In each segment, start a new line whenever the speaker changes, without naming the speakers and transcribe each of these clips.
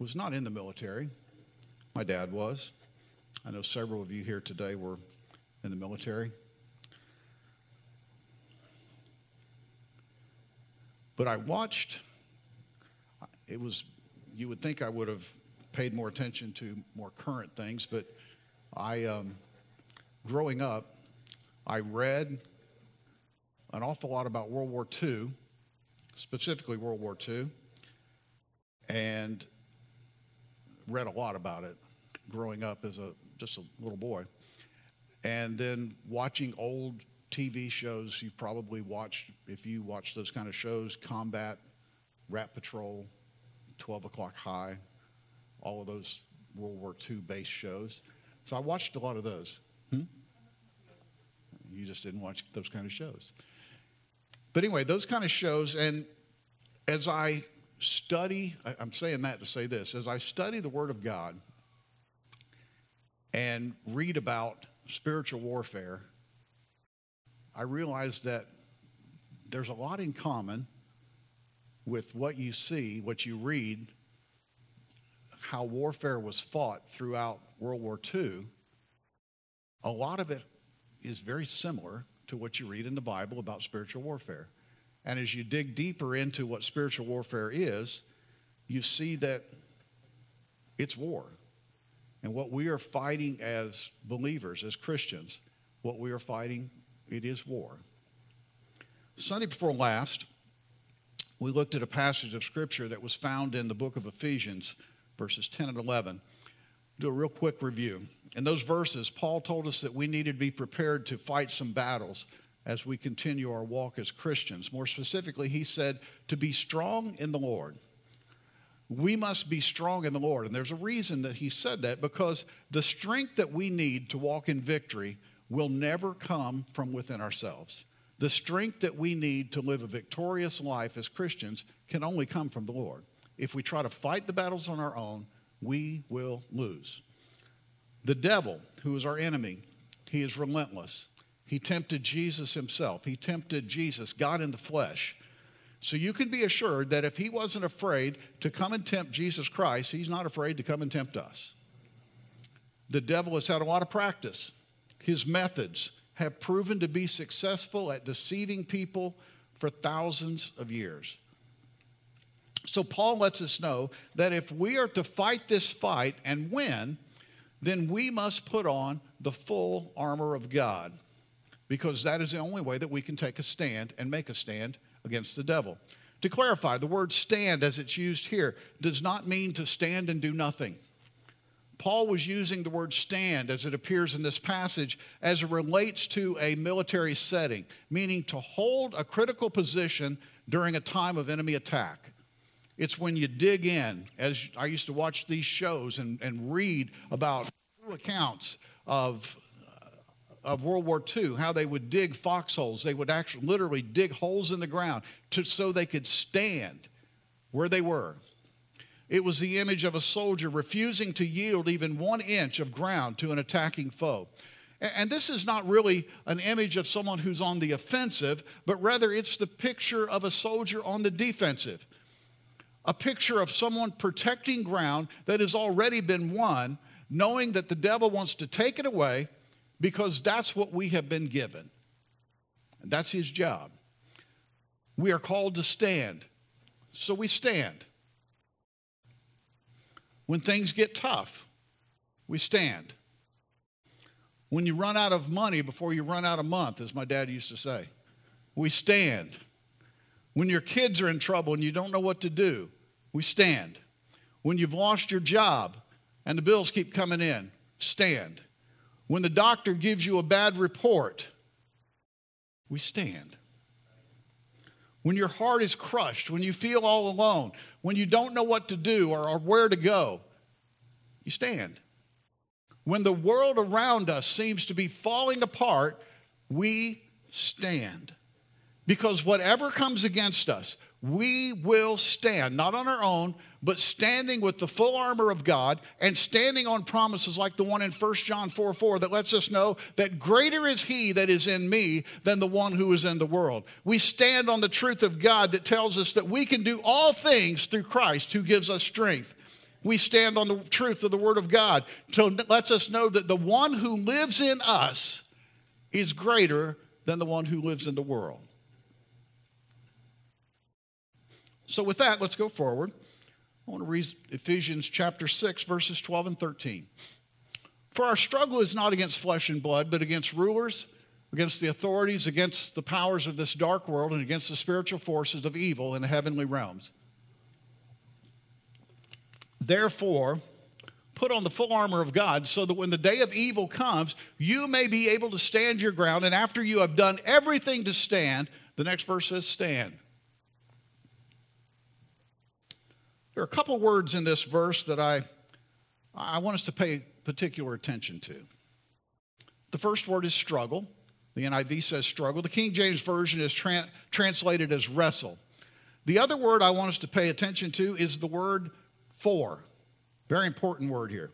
was not in the military. My dad was. I know several of you here today were in the military. But I watched, it was, you would think I would have paid more attention to more current things, but I, um, growing up, I read an awful lot about World War II, specifically World War II, and read a lot about it growing up as a just a little boy. And then watching old TV shows you've probably watched, if you watch those kind of shows, Combat, Rat Patrol, 12 O'Clock High, all of those World War II based shows. So I watched a lot of those. Hmm? You just didn't watch those kind of shows. But anyway, those kind of shows, and as I study, I'm saying that to say this, as I study the Word of God and read about spiritual warfare, I realize that there's a lot in common with what you see, what you read, how warfare was fought throughout World War II. A lot of it is very similar to what you read in the Bible about spiritual warfare. And as you dig deeper into what spiritual warfare is, you see that it's war. And what we are fighting as believers, as Christians, what we are fighting, it is war. Sunday before last, we looked at a passage of Scripture that was found in the book of Ephesians, verses 10 and 11. Do a real quick review. In those verses, Paul told us that we needed to be prepared to fight some battles as we continue our walk as Christians. More specifically, he said to be strong in the Lord. We must be strong in the Lord. And there's a reason that he said that because the strength that we need to walk in victory will never come from within ourselves. The strength that we need to live a victorious life as Christians can only come from the Lord. If we try to fight the battles on our own, we will lose. The devil, who is our enemy, he is relentless. He tempted Jesus himself. He tempted Jesus, God in the flesh. So you can be assured that if he wasn't afraid to come and tempt Jesus Christ, he's not afraid to come and tempt us. The devil has had a lot of practice. His methods have proven to be successful at deceiving people for thousands of years. So Paul lets us know that if we are to fight this fight and win, then we must put on the full armor of God because that is the only way that we can take a stand and make a stand against the devil. To clarify, the word stand as it's used here does not mean to stand and do nothing. Paul was using the word stand as it appears in this passage as it relates to a military setting, meaning to hold a critical position during a time of enemy attack. It's when you dig in, as I used to watch these shows and, and read about accounts of of World War II, how they would dig foxholes. They would actually literally dig holes in the ground to, so they could stand where they were. It was the image of a soldier refusing to yield even one inch of ground to an attacking foe. And this is not really an image of someone who's on the offensive, but rather it's the picture of a soldier on the defensive. A picture of someone protecting ground that has already been won, knowing that the devil wants to take it away because that's what we have been given. And That's his job. We are called to stand, so we stand. When things get tough, we stand. When you run out of money before you run out of month, as my dad used to say, we stand. When your kids are in trouble and you don't know what to do, we stand. When you've lost your job and the bills keep coming in, stand. When the doctor gives you a bad report, we stand. When your heart is crushed, when you feel all alone, when you don't know what to do or, or where to go, you stand. When the world around us seems to be falling apart, we stand. Because whatever comes against us, we will stand, not on our own, but standing with the full armor of God and standing on promises like the one in 1 John 4 4 that lets us know that greater is He that is in me than the one who is in the world. We stand on the truth of God that tells us that we can do all things through Christ who gives us strength. we stand on the truth of the Word of God. It lets us know that the one who lives in us is greater than the one who lives in the world. So, with that, let's go forward. I want to read Ephesians chapter 6, verses 12 and 13. For our struggle is not against flesh and blood, but against rulers, against the authorities, against the powers of this dark world, and against the spiritual forces of evil in the heavenly realms. Therefore, put on the full armor of God so that when the day of evil comes, you may be able to stand your ground. And after you have done everything to stand, the next verse says, stand. There are a couple words in this verse that I, I want us to pay particular attention to. The first word is struggle. The NIV says struggle. The King James Version is tra- translated as wrestle. The other word I want us to pay attention to is the word for. Very important word here.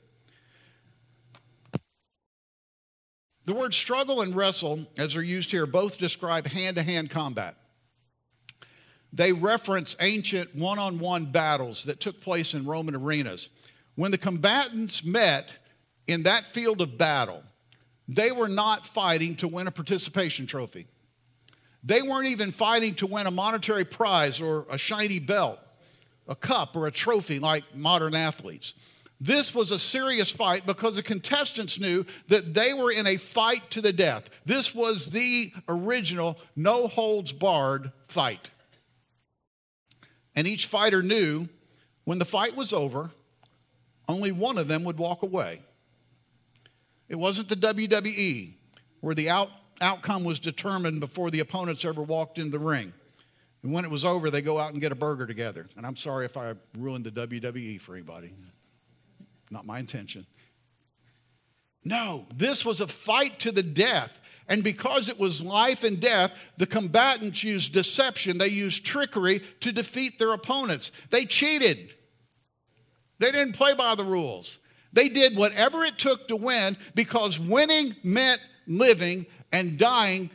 The words struggle and wrestle, as they're used here, both describe hand to hand combat. They reference ancient one on one battles that took place in Roman arenas. When the combatants met in that field of battle, they were not fighting to win a participation trophy. They weren't even fighting to win a monetary prize or a shiny belt a cup or a trophy like modern athletes. This was a serious fight because the contestants knew that they were in a fight to the death. This was the original no holds barred fight. And each fighter knew when the fight was over, only one of them would walk away. It wasn't the WWE where the out, outcome was determined before the opponents ever walked in the ring. And when it was over, they go out and get a burger together. And I'm sorry if I ruined the WWE for anybody. Not my intention. No, this was a fight to the death. And because it was life and death, the combatants used deception, they used trickery to defeat their opponents. They cheated. They didn't play by the rules. They did whatever it took to win because winning meant living and dying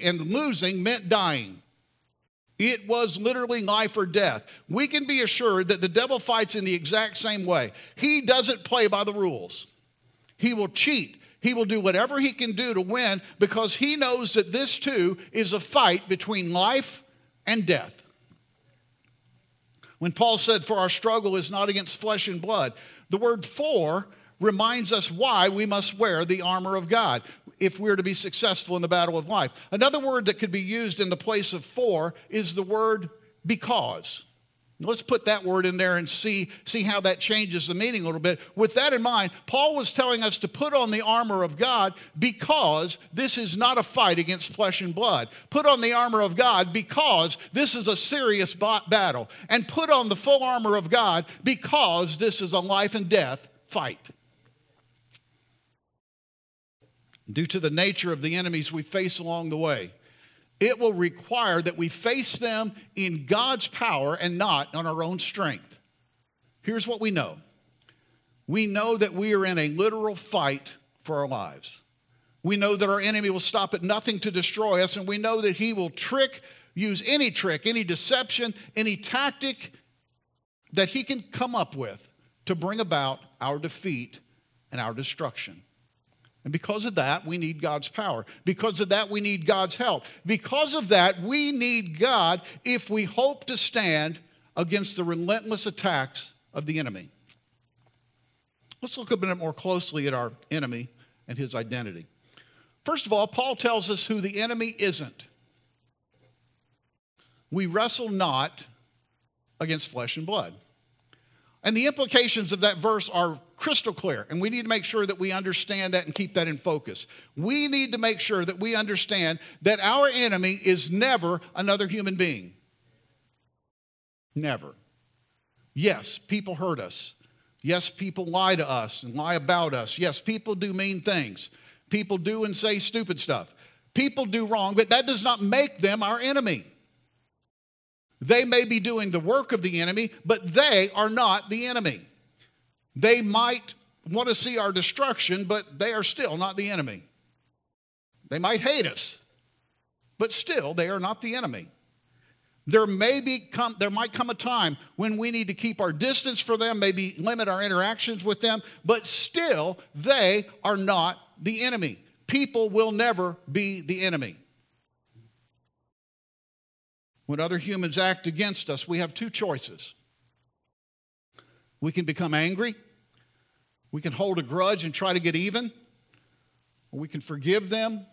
and losing meant dying. It was literally life or death. We can be assured that the devil fights in the exact same way. He doesn't play by the rules, he will cheat. He will do whatever he can do to win because he knows that this too is a fight between life and death. When Paul said, For our struggle is not against flesh and blood, the word for reminds us why we must wear the armor of God if we're to be successful in the battle of life. Another word that could be used in the place of for is the word because. Let's put that word in there and see, see how that changes the meaning a little bit. With that in mind, Paul was telling us to put on the armor of God because this is not a fight against flesh and blood. Put on the armor of God because this is a serious battle. And put on the full armor of God because this is a life and death fight. due to the nature of the enemies we face along the way. It will require that we face them in God's power and not on our own strength. Here's what we know we know that we are in a literal fight for our lives. We know that our enemy will stop at nothing to destroy us, and we know that he will trick, use any trick, any deception, any tactic that he can come up with to bring about our defeat and our destruction. And because of that, we need God's power. Because of that, we need God's help. Because of that, we need God if we hope to stand against the relentless attacks of the enemy. Let's look a bit more closely at our enemy and his identity. First of all, Paul tells us who the enemy isn't. We wrestle not against flesh and blood. And the implications of that verse are crystal clear, and we need to make sure that we understand that and keep that in focus. We need to make sure that we understand that our enemy is never another human being. Never. Yes, people hurt us. Yes, people lie to us and lie about us. Yes, people do mean things. People do and say stupid stuff. People do wrong, but that does not make them our enemy. They may be doing the work of the enemy, but they are not the enemy. They might want to see our destruction, but they are still not the enemy. They might hate us, but still, they are not the enemy. There may be come, there might come a time when we need to keep our distance for them, maybe limit our interactions with them, but still they are not the enemy. People will never be the enemy. When other humans act against us, we have two choices. We can become angry, we can hold a grudge and try to get even, we can forgive them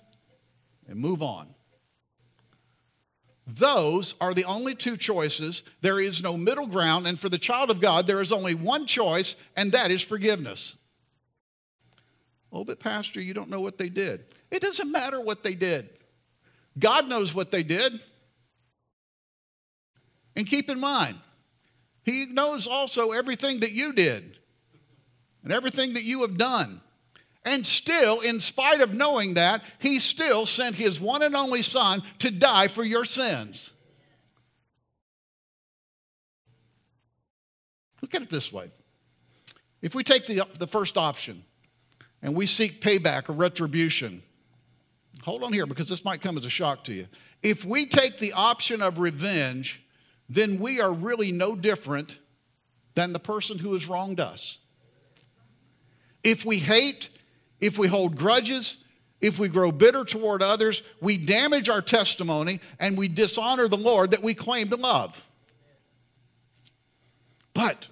and move on. Those are the only two choices. There is no middle ground. And for the child of God, there is only one choice, and that is forgiveness. Oh, but Pastor, you don't know what they did. It doesn't matter what they did. God knows what they did. And keep in mind, He knows also everything that you did and everything that you have done. And still, in spite of knowing that, he still sent his one and only son to die for your sins. Look at it this way. If we take the, the first option and we seek payback or retribution, hold on here because this might come as a shock to you. If we take the option of revenge, then we are really no different than the person who has wronged us. If we hate if we hold grudges, if we grow bitter toward others, we damage our testimony and we dishonor the Lord that we claim to love. But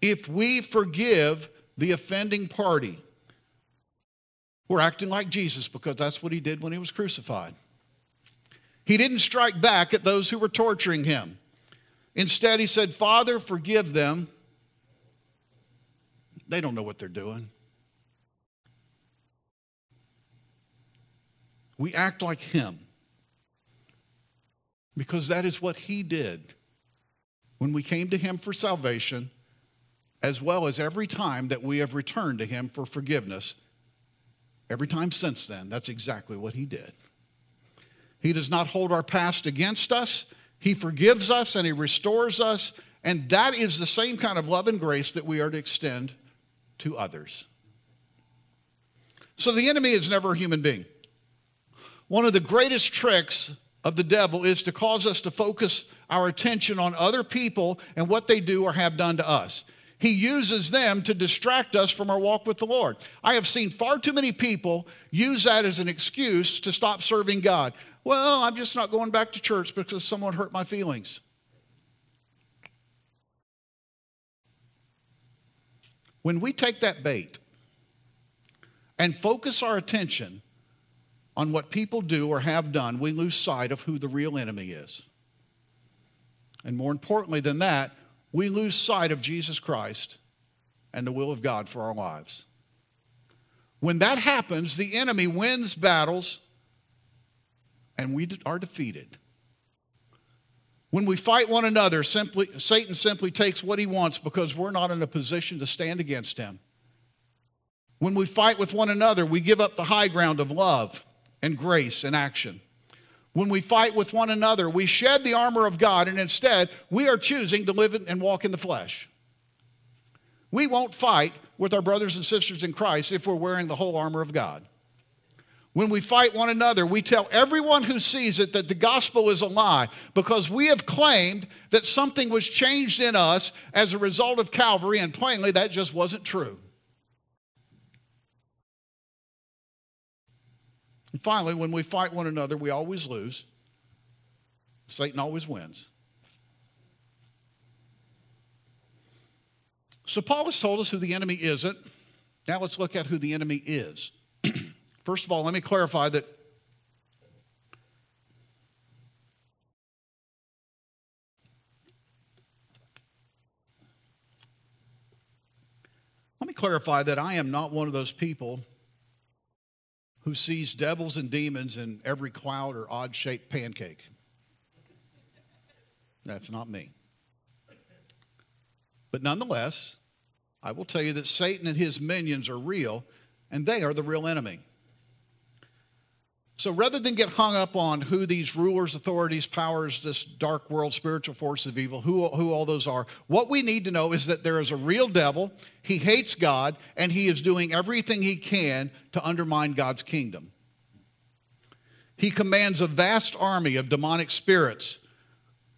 if we forgive the offending party, we're acting like Jesus because that's what he did when he was crucified. He didn't strike back at those who were torturing him. Instead, he said, Father, forgive them. They don't know what they're doing. We act like Him because that is what He did when we came to Him for salvation, as well as every time that we have returned to Him for forgiveness. Every time since then, that's exactly what He did. He does not hold our past against us. He forgives us and He restores us. And that is the same kind of love and grace that we are to extend to others. So the enemy is never a human being. One of the greatest tricks of the devil is to cause us to focus our attention on other people and what they do or have done to us. He uses them to distract us from our walk with the Lord. I have seen far too many people use that as an excuse to stop serving God. Well, I'm just not going back to church because someone hurt my feelings. When we take that bait and focus our attention on what people do or have done, we lose sight of who the real enemy is. And more importantly than that, we lose sight of Jesus Christ and the will of God for our lives. When that happens, the enemy wins battles and we are defeated. When we fight one another, simply, Satan simply takes what he wants because we're not in a position to stand against him. When we fight with one another, we give up the high ground of love and grace and action. When we fight with one another, we shed the armor of God and instead we are choosing to live and walk in the flesh. We won't fight with our brothers and sisters in Christ if we're wearing the whole armor of God. When we fight one another, we tell everyone who sees it that the gospel is a lie because we have claimed that something was changed in us as a result of Calvary, and plainly that just wasn't true. And finally, when we fight one another, we always lose. Satan always wins. So, Paul has told us who the enemy isn't. Now, let's look at who the enemy is. First of all, let me clarify that Let me clarify that I am not one of those people who sees devils and demons in every cloud or odd shaped pancake. That's not me. But nonetheless, I will tell you that Satan and his minions are real, and they are the real enemy. So rather than get hung up on who these rulers, authorities, powers, this dark world, spiritual force of evil, who, who all those are, what we need to know is that there is a real devil. He hates God, and he is doing everything he can to undermine God's kingdom. He commands a vast army of demonic spirits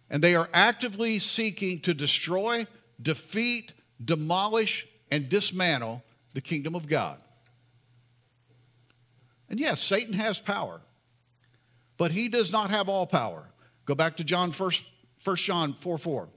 and they are actively seeking to destroy, defeat, demolish, and dismantle the kingdom of God. And yes, Satan has power, but he does not have all power. Go back to John 1, 1 John 4 4.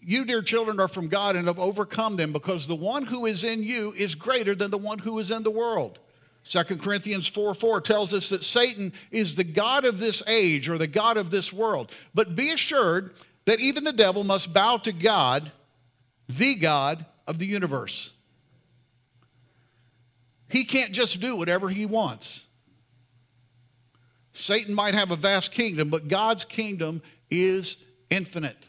You, dear children, are from God and have overcome them because the one who is in you is greater than the one who is in the world. 2 Corinthians 4 4 tells us that Satan is the God of this age or the God of this world. But be assured that even the devil must bow to God, the God of the universe. He can't just do whatever he wants. Satan might have a vast kingdom, but God's kingdom is infinite.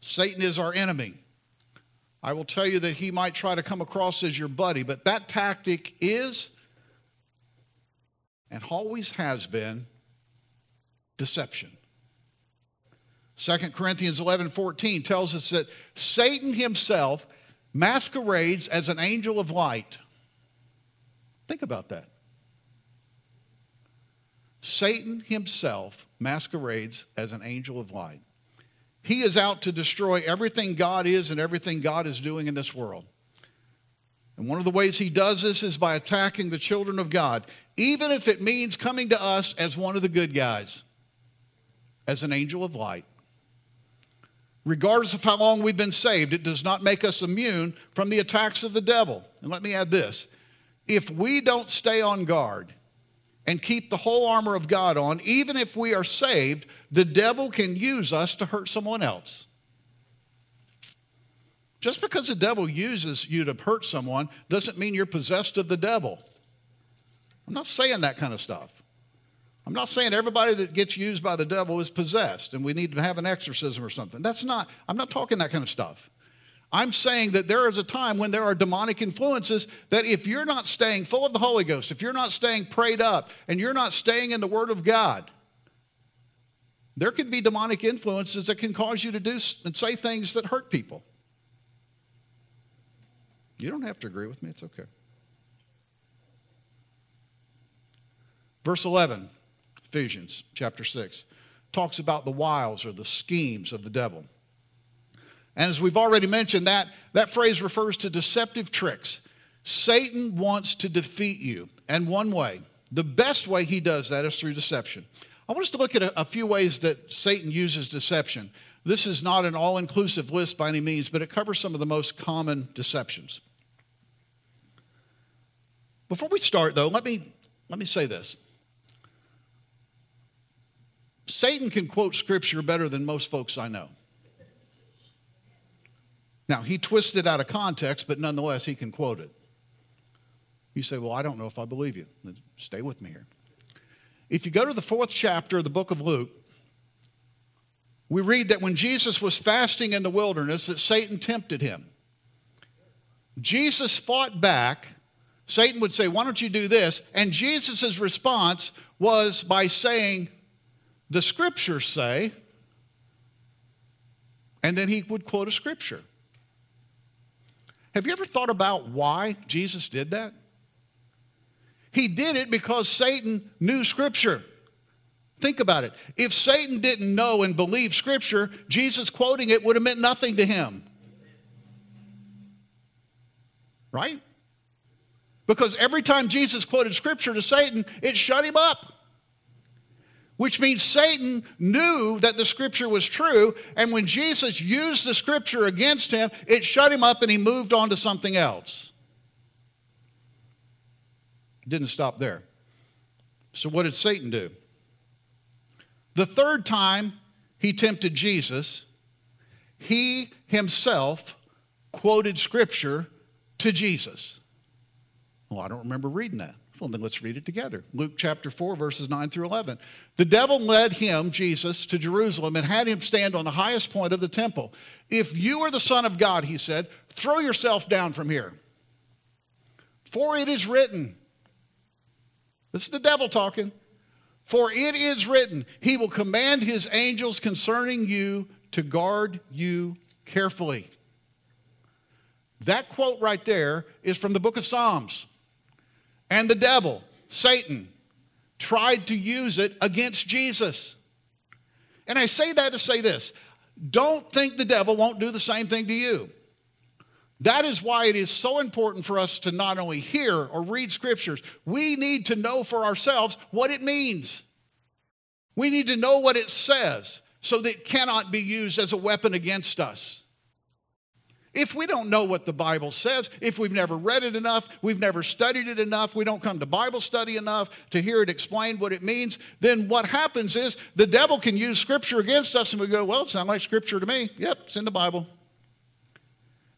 Satan is our enemy. I will tell you that he might try to come across as your buddy, but that tactic is and always has been deception. 2 Corinthians 11 14 tells us that Satan himself masquerades as an angel of light. Think about that. Satan himself masquerades as an angel of light. He is out to destroy everything God is and everything God is doing in this world. And one of the ways he does this is by attacking the children of God, even if it means coming to us as one of the good guys, as an angel of light. Regardless of how long we've been saved, it does not make us immune from the attacks of the devil. And let me add this if we don't stay on guard, and keep the whole armor of God on, even if we are saved, the devil can use us to hurt someone else. Just because the devil uses you to hurt someone doesn't mean you're possessed of the devil. I'm not saying that kind of stuff. I'm not saying everybody that gets used by the devil is possessed and we need to have an exorcism or something. That's not, I'm not talking that kind of stuff. I'm saying that there is a time when there are demonic influences that if you're not staying full of the Holy Ghost, if you're not staying prayed up, and you're not staying in the Word of God, there could be demonic influences that can cause you to do and say things that hurt people. You don't have to agree with me, it's okay. Verse 11, Ephesians chapter 6, talks about the wiles or the schemes of the devil. And as we've already mentioned, that, that phrase refers to deceptive tricks. Satan wants to defeat you. And one way, the best way he does that is through deception. I want us to look at a, a few ways that Satan uses deception. This is not an all inclusive list by any means, but it covers some of the most common deceptions. Before we start, though, let me, let me say this. Satan can quote scripture better than most folks I know. Now, he twists it out of context, but nonetheless, he can quote it. You say, Well, I don't know if I believe you. Stay with me here. If you go to the fourth chapter of the book of Luke, we read that when Jesus was fasting in the wilderness, that Satan tempted him. Jesus fought back. Satan would say, Why don't you do this? And Jesus' response was by saying, The scriptures say, and then he would quote a scripture. Have you ever thought about why Jesus did that? He did it because Satan knew Scripture. Think about it. If Satan didn't know and believe Scripture, Jesus quoting it would have meant nothing to him. Right? Because every time Jesus quoted Scripture to Satan, it shut him up which means Satan knew that the scripture was true, and when Jesus used the scripture against him, it shut him up and he moved on to something else. Didn't stop there. So, what did Satan do? The third time he tempted Jesus, he himself quoted scripture to Jesus. Well, I don't remember reading that. Well, then let's read it together. Luke chapter 4, verses 9 through 11. The devil led him, Jesus, to Jerusalem and had him stand on the highest point of the temple. If you are the Son of God, he said, throw yourself down from here. For it is written, this is the devil talking, for it is written, he will command his angels concerning you to guard you carefully. That quote right there is from the book of Psalms. And the devil, Satan, tried to use it against Jesus. And I say that to say this don't think the devil won't do the same thing to you. That is why it is so important for us to not only hear or read scriptures, we need to know for ourselves what it means. We need to know what it says so that it cannot be used as a weapon against us. If we don't know what the Bible says, if we've never read it enough, we've never studied it enough, we don't come to Bible study enough to hear it explained what it means, then what happens is the devil can use Scripture against us and we go, well, it sounds like Scripture to me. Yep, it's in the Bible.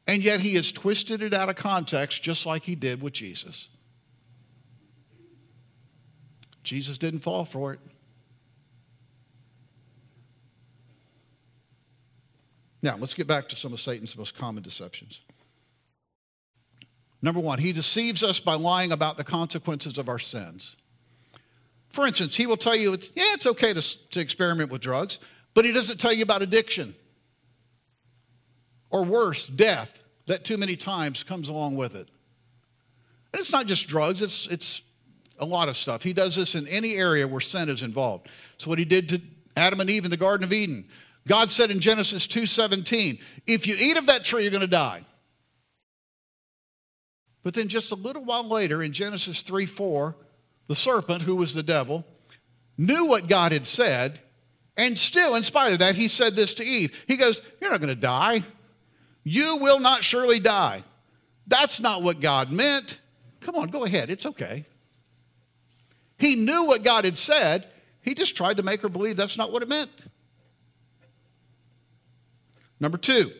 And yet he has twisted it out of context just like he did with Jesus. Jesus didn't fall for it. Now, let's get back to some of Satan's most common deceptions. Number one, he deceives us by lying about the consequences of our sins. For instance, he will tell you, it's, yeah, it's okay to, to experiment with drugs, but he doesn't tell you about addiction. Or worse, death, that too many times comes along with it. And it's not just drugs, it's, it's a lot of stuff. He does this in any area where sin is involved. So what he did to Adam and Eve in the Garden of Eden. God said in Genesis 2:17, if you eat of that tree, you're going to die. But then just a little while later in Genesis 3 4, the serpent, who was the devil, knew what God had said, and still, in spite of that, he said this to Eve. He goes, You're not going to die. You will not surely die. That's not what God meant. Come on, go ahead. It's okay. He knew what God had said. He just tried to make her believe that's not what it meant. Number two,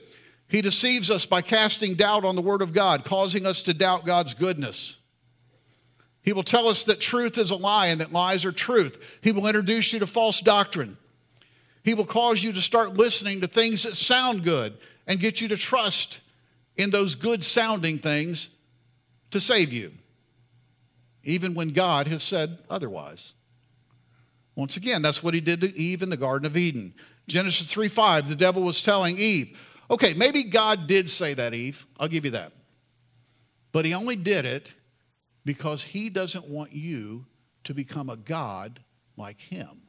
he deceives us by casting doubt on the Word of God, causing us to doubt God's goodness. He will tell us that truth is a lie and that lies are truth. He will introduce you to false doctrine. He will cause you to start listening to things that sound good and get you to trust in those good sounding things to save you, even when God has said otherwise. Once again, that's what he did to Eve in the Garden of Eden. Genesis 3 5, the devil was telling Eve, okay, maybe God did say that, Eve. I'll give you that. But he only did it because he doesn't want you to become a God like him.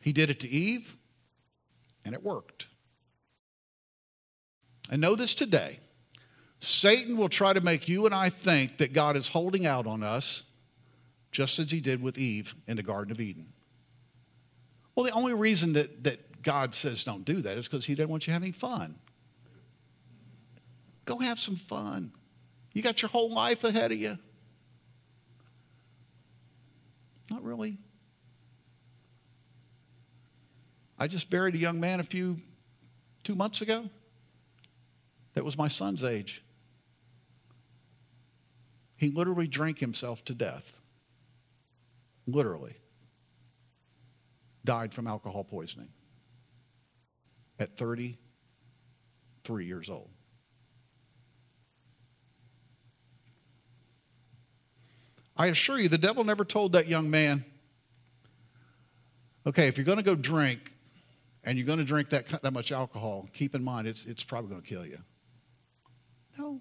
He did it to Eve, and it worked. And know this today Satan will try to make you and I think that God is holding out on us, just as he did with Eve in the Garden of Eden. Well, the only reason that, that God says don't do that is because he doesn't want you having fun. Go have some fun. You got your whole life ahead of you. Not really. I just buried a young man a few, two months ago that was my son's age. He literally drank himself to death. Literally died from alcohol poisoning at 33 years old. I assure you, the devil never told that young man, okay, if you're going to go drink and you're going to drink that, that much alcohol, keep in mind it's, it's probably going to kill you. No.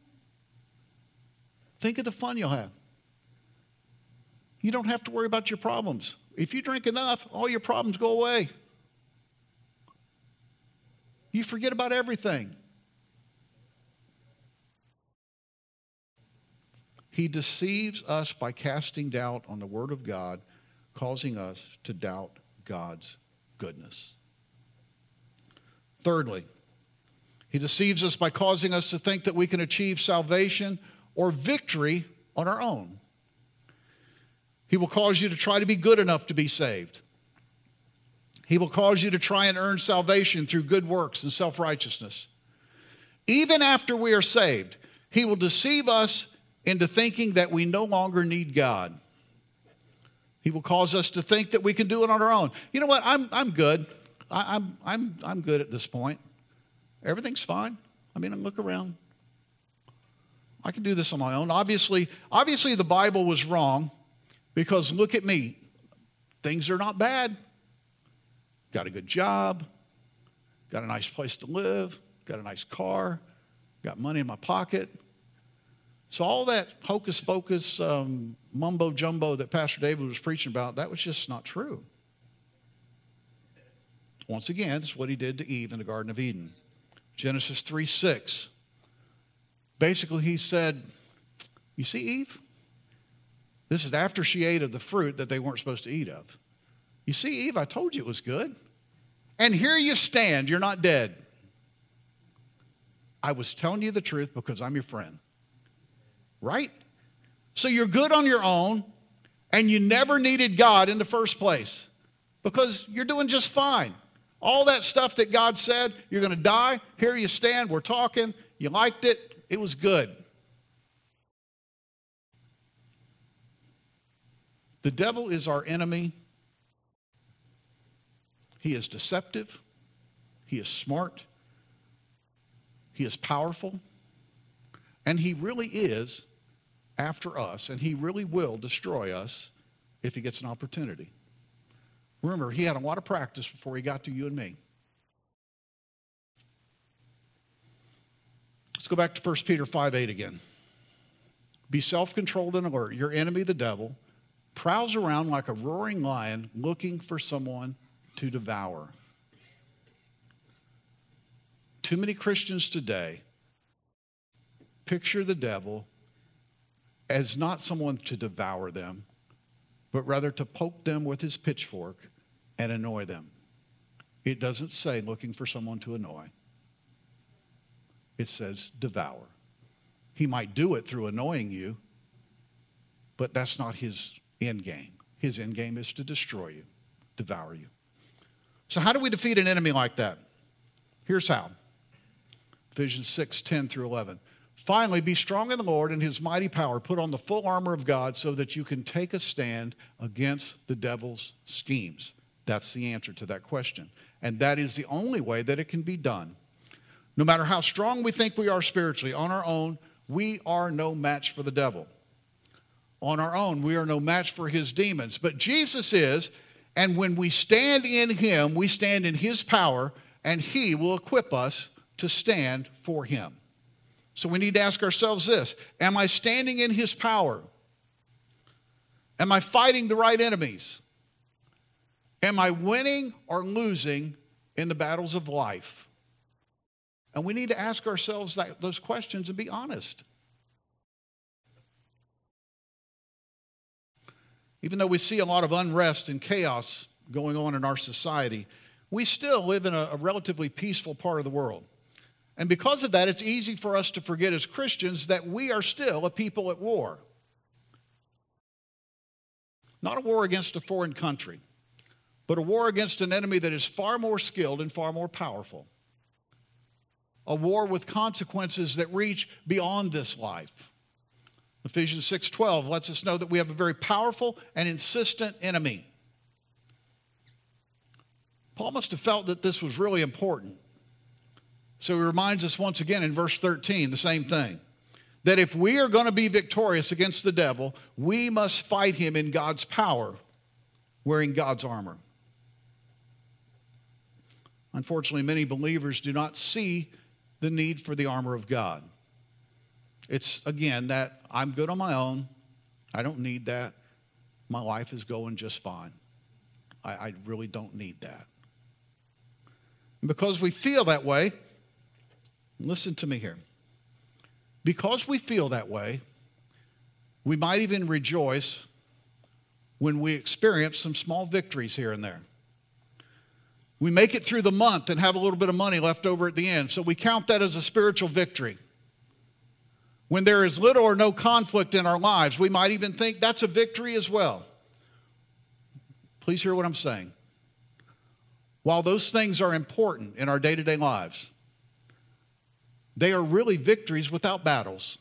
Think of the fun you'll have. You don't have to worry about your problems. If you drink enough, all your problems go away. You forget about everything. He deceives us by casting doubt on the Word of God, causing us to doubt God's goodness. Thirdly, he deceives us by causing us to think that we can achieve salvation or victory on our own. He will cause you to try to be good enough to be saved. He will cause you to try and earn salvation through good works and self righteousness. Even after we are saved, He will deceive us into thinking that we no longer need God. He will cause us to think that we can do it on our own. You know what? I'm, I'm good. I, I'm, I'm, I'm good at this point. Everything's fine. I mean, I look around. I can do this on my own. Obviously, obviously the Bible was wrong because look at me. Things are not bad. Got a good job. Got a nice place to live. Got a nice car. Got money in my pocket. So, all that hocus pocus um, mumbo jumbo that Pastor David was preaching about, that was just not true. Once again, it's what he did to Eve in the Garden of Eden. Genesis 3 6. Basically, he said, You see, Eve? This is after she ate of the fruit that they weren't supposed to eat of. You see, Eve, I told you it was good. And here you stand, you're not dead. I was telling you the truth because I'm your friend. Right? So you're good on your own, and you never needed God in the first place because you're doing just fine. All that stuff that God said, you're going to die. Here you stand, we're talking. You liked it, it was good. The devil is our enemy. He is deceptive. He is smart. He is powerful. And he really is after us, and he really will destroy us if he gets an opportunity. Remember, he had a lot of practice before he got to you and me. Let's go back to 1 Peter 5 8 again. Be self controlled and alert. Your enemy, the devil, prowls around like a roaring lion looking for someone to devour. Too many Christians today picture the devil as not someone to devour them, but rather to poke them with his pitchfork and annoy them. It doesn't say looking for someone to annoy, it says devour. He might do it through annoying you, but that's not his end game. His end game is to destroy you, devour you. So, how do we defeat an enemy like that? Here's how Ephesians 6 10 through 11. Finally, be strong in the Lord and his mighty power. Put on the full armor of God so that you can take a stand against the devil's schemes. That's the answer to that question. And that is the only way that it can be done. No matter how strong we think we are spiritually, on our own, we are no match for the devil on our own. We are no match for his demons. But Jesus is, and when we stand in him, we stand in his power, and he will equip us to stand for him. So we need to ask ourselves this Am I standing in his power? Am I fighting the right enemies? Am I winning or losing in the battles of life? And we need to ask ourselves that, those questions and be honest. Even though we see a lot of unrest and chaos going on in our society, we still live in a, a, relatively peaceful part of the world. And because of that, it's easy for us to forget as Christians that we are still a people at war. Not a war against a foreign country, but a war against an enemy that is far more skilled and far more powerful. A war with consequences that reach beyond this life. Ephesians 6:12 lets us know that we have a very powerful and insistent enemy. Paul must have felt that this was really important. So he reminds us once again in verse 13 the same thing. That if we are going to be victorious against the devil, we must fight him in God's power, wearing God's armor. Unfortunately, many believers do not see the need for the armor of God. It's, again, that I'm good on my own. I don't need that. My life is going just fine. I, I really don't need that. And because we feel that way, listen to me here. Because we feel that way, we might even rejoice when we experience some small victories here and there. We make it through the month and have a little bit of money left over at the end, so we count that as a spiritual victory. When there is little or no conflict in our lives, we might even think that's a victory as well. Please hear what I'm saying. While those things are important in our day to day lives, they are really victories without battles.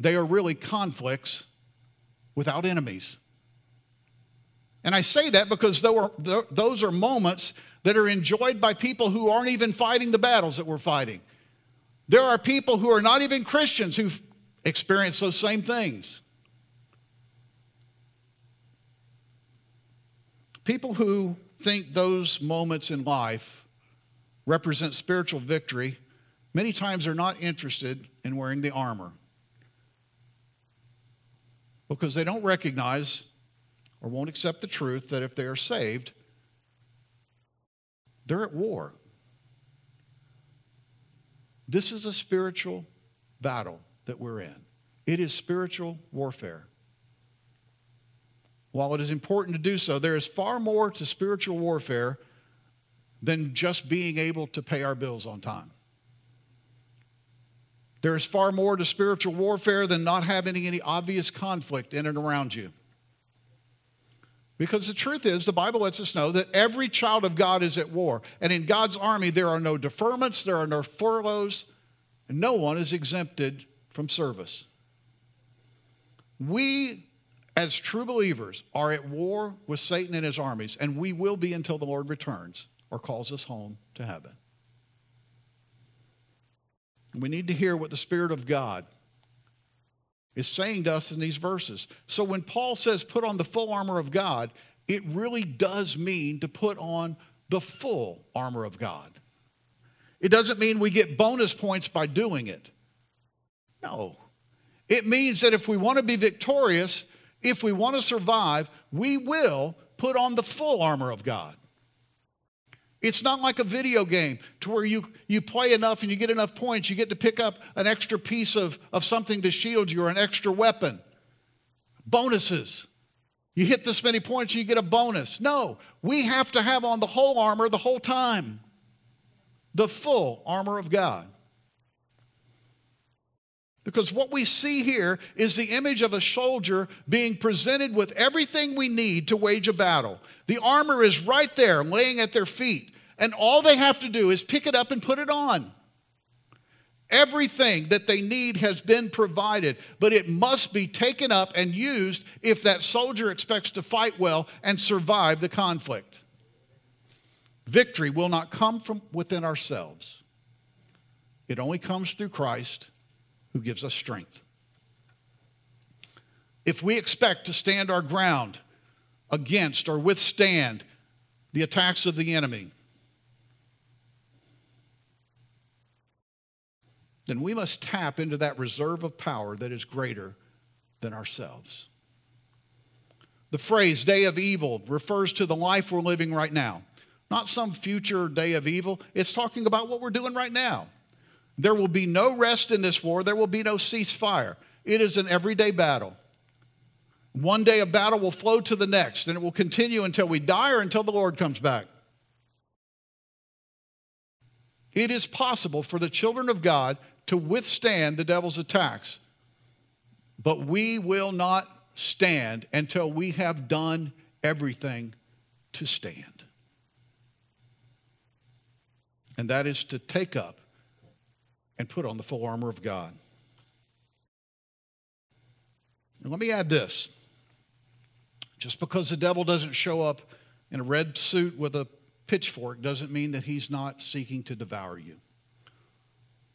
They are really conflicts without enemies. And I say that because those are moments that are enjoyed by people who aren't even fighting the battles that we're fighting. There are people who are not even Christians who've experienced those same things. People who think those moments in life represent spiritual victory many times are not interested in wearing the armor because they don't recognize or won't accept the truth that if they are saved, They're at war. This is a spiritual battle that we're in. It is spiritual warfare. While it is important to do so, there is far more to spiritual warfare than just being able to pay our bills on time. There is far more to spiritual warfare than not having any obvious conflict in and around you. Because the truth is, the Bible lets us know that every child of God is at war. And in God's army, there are no deferments, there are no furloughs, and no one is exempted from service. We, as true believers, are at war with Satan and his armies, and we will be until the Lord returns or calls us home to heaven. We need to hear what the Spirit of God is saying to us in these verses. So when Paul says put on the full armor of God, it really does mean to put on the full armor of God. It doesn't mean we get bonus points by doing it. No. It means that if we want to be victorious, if we want to survive, we will put on the full armor of God. It's not like a video game to where you, you play enough and you get enough points, you get to pick up an extra piece of, of something to shield you or an extra weapon. Bonuses. You hit this many points, you get a bonus. No, we have to have on the whole armor the whole time. The full armor of God. Because what we see here is the image of a soldier being presented with everything we need to wage a battle. The armor is right there, laying at their feet. And all they have to do is pick it up and put it on. Everything that they need has been provided, but it must be taken up and used if that soldier expects to fight well and survive the conflict. Victory will not come from within ourselves, it only comes through Christ who gives us strength. If we expect to stand our ground against or withstand the attacks of the enemy, then we must tap into that reserve of power that is greater than ourselves. The phrase day of evil refers to the life we're living right now, not some future day of evil. It's talking about what we're doing right now. There will be no rest in this war, there will be no ceasefire. It is an everyday battle. One day a battle will flow to the next, and it will continue until we die or until the Lord comes back. It is possible for the children of God to withstand the devil's attacks. But we will not stand until we have done everything to stand. And that is to take up and put on the full armor of God. And let me add this just because the devil doesn't show up in a red suit with a pitchfork doesn't mean that he's not seeking to devour you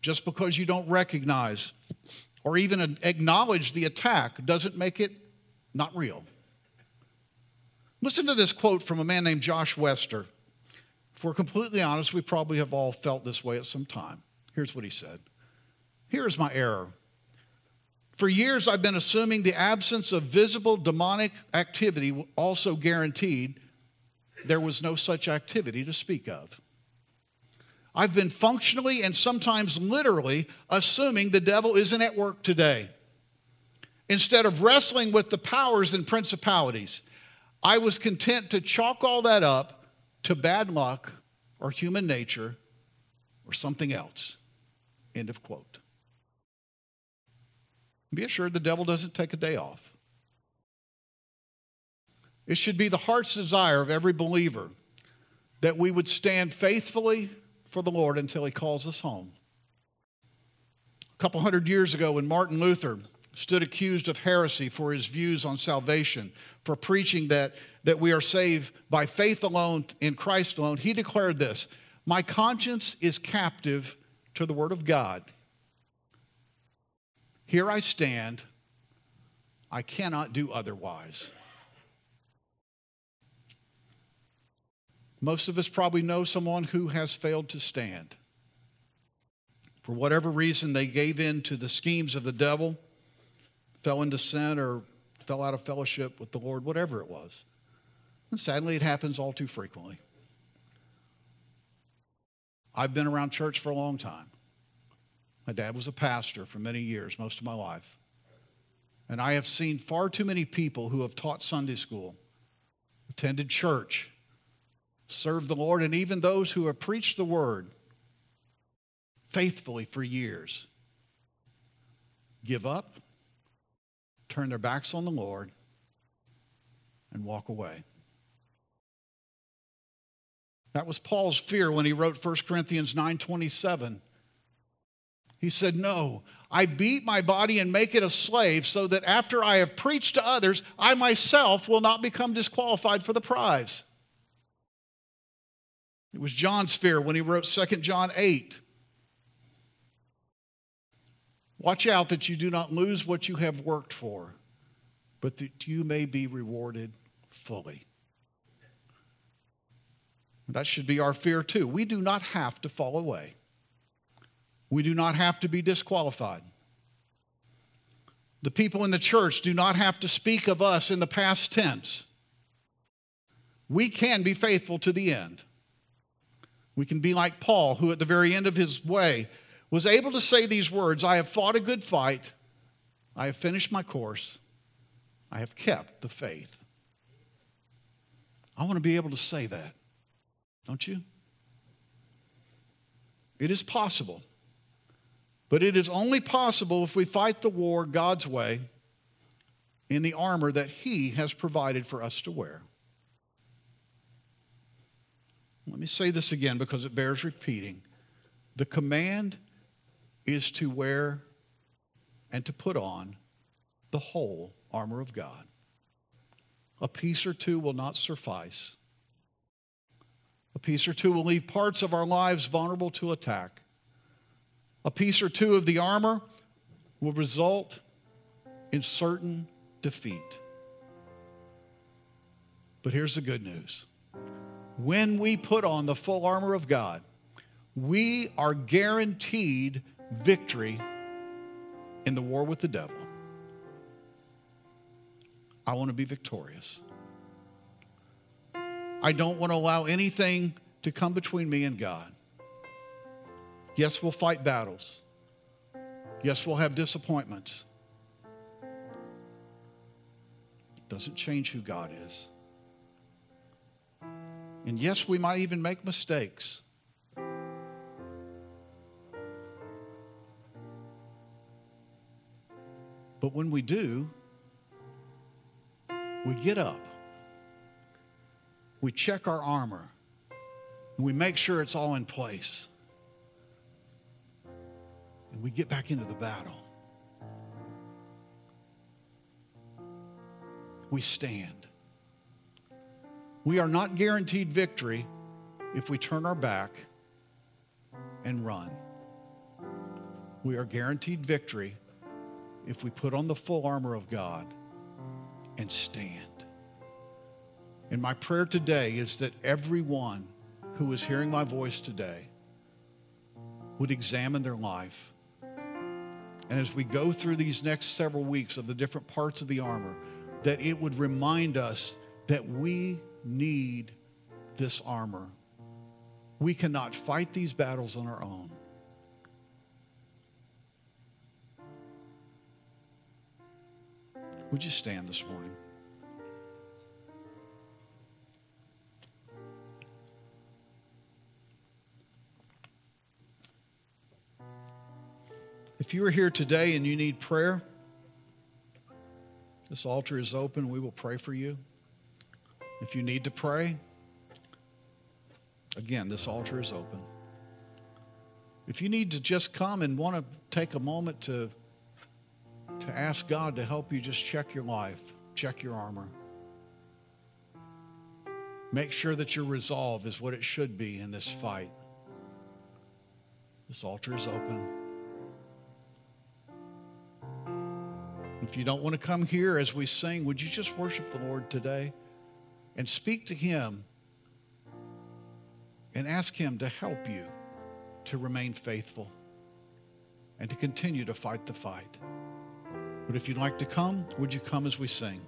just because you don't recognize or even acknowledge the attack doesn't make it not real. Listen to this quote from a man named Josh Wester. If we're completely honest, we probably have all felt this way at some time. Here's what he said Here's my error. For years, I've been assuming the absence of visible demonic activity also guaranteed there was no such activity to speak of. I've been functionally and sometimes literally assuming the devil isn't at work today. Instead of wrestling with the powers and principalities, I was content to chalk all that up to bad luck or human nature or something else. End of quote. Be assured the devil doesn't take a day off. It should be the heart's desire of every believer that we would stand faithfully for the Lord until he calls us home. A couple hundred years ago, when Martin Luther stood accused of heresy for his views on salvation, for preaching that, that we are saved by faith alone in Christ alone, he declared this My conscience is captive to the Word of God. Here I stand, I cannot do otherwise. Most of us probably know someone who has failed to stand. For whatever reason, they gave in to the schemes of the devil, fell into sin, or fell out of fellowship with the Lord, whatever it was. And sadly, it happens all too frequently. I've been around church for a long time. My dad was a pastor for many years, most of my life. And I have seen far too many people who have taught Sunday school, attended church, served the Lord, and even those who have preached the word faithfully for years give up, turn their backs on the Lord, and walk away. That was Paul's fear when he wrote 1 Corinthians 9:27. He said, "No, I beat my body and make it a slave so that after I have preached to others, I myself will not become disqualified for the prize." It was John's fear when he wrote 2 John 8. Watch out that you do not lose what you have worked for, but that you may be rewarded fully. That should be our fear too. We do not have to fall away. We do not have to be disqualified. The people in the church do not have to speak of us in the past tense. We can be faithful to the end. We can be like Paul, who at the very end of his way was able to say these words I have fought a good fight, I have finished my course, I have kept the faith. I want to be able to say that. Don't you? It is possible. But it is only possible if we fight the war God's way in the armor that He has provided for us to wear. Let me say this again because it bears repeating. The command is to wear and to put on the whole armor of God. A piece or two will not suffice. A piece or two will leave parts of our lives vulnerable to attack. A piece or two of the armor will result in certain defeat. But here's the good news when we put on the full armor of God, we are guaranteed victory in the war with the devil. I want to be victorious. I don't want to allow anything to come between me and God. Yes, we'll fight battles. Yes, we'll have disappointments. It doesn't change who God is. And yes, we might even make mistakes. But when we do, we get up we check our armor, and we make sure it's all in place. And we get back into the battle. We stand. We are not guaranteed victory if we turn our back and run. We are guaranteed victory if we put on the full armor of God and stand. And my prayer today is that everyone who is hearing my voice today would examine their life. And as we go through these next several weeks of the different parts of the armor, that it would remind us that we need this armor. We cannot fight these battles on our own. Would you stand this morning? If you are here today and you need prayer, this altar is open. We will pray for you. If you need to pray, again, this altar is open. If you need to just come and want to take a moment to, to ask God to help you just check your life, check your armor, make sure that your resolve is what it should be in this fight, this altar is open. If you don't want to come here as we sing, would you just worship the Lord today and speak to Him and ask Him to help you to remain faithful and to continue to fight the fight? But if you'd like to come, would you come as we sing?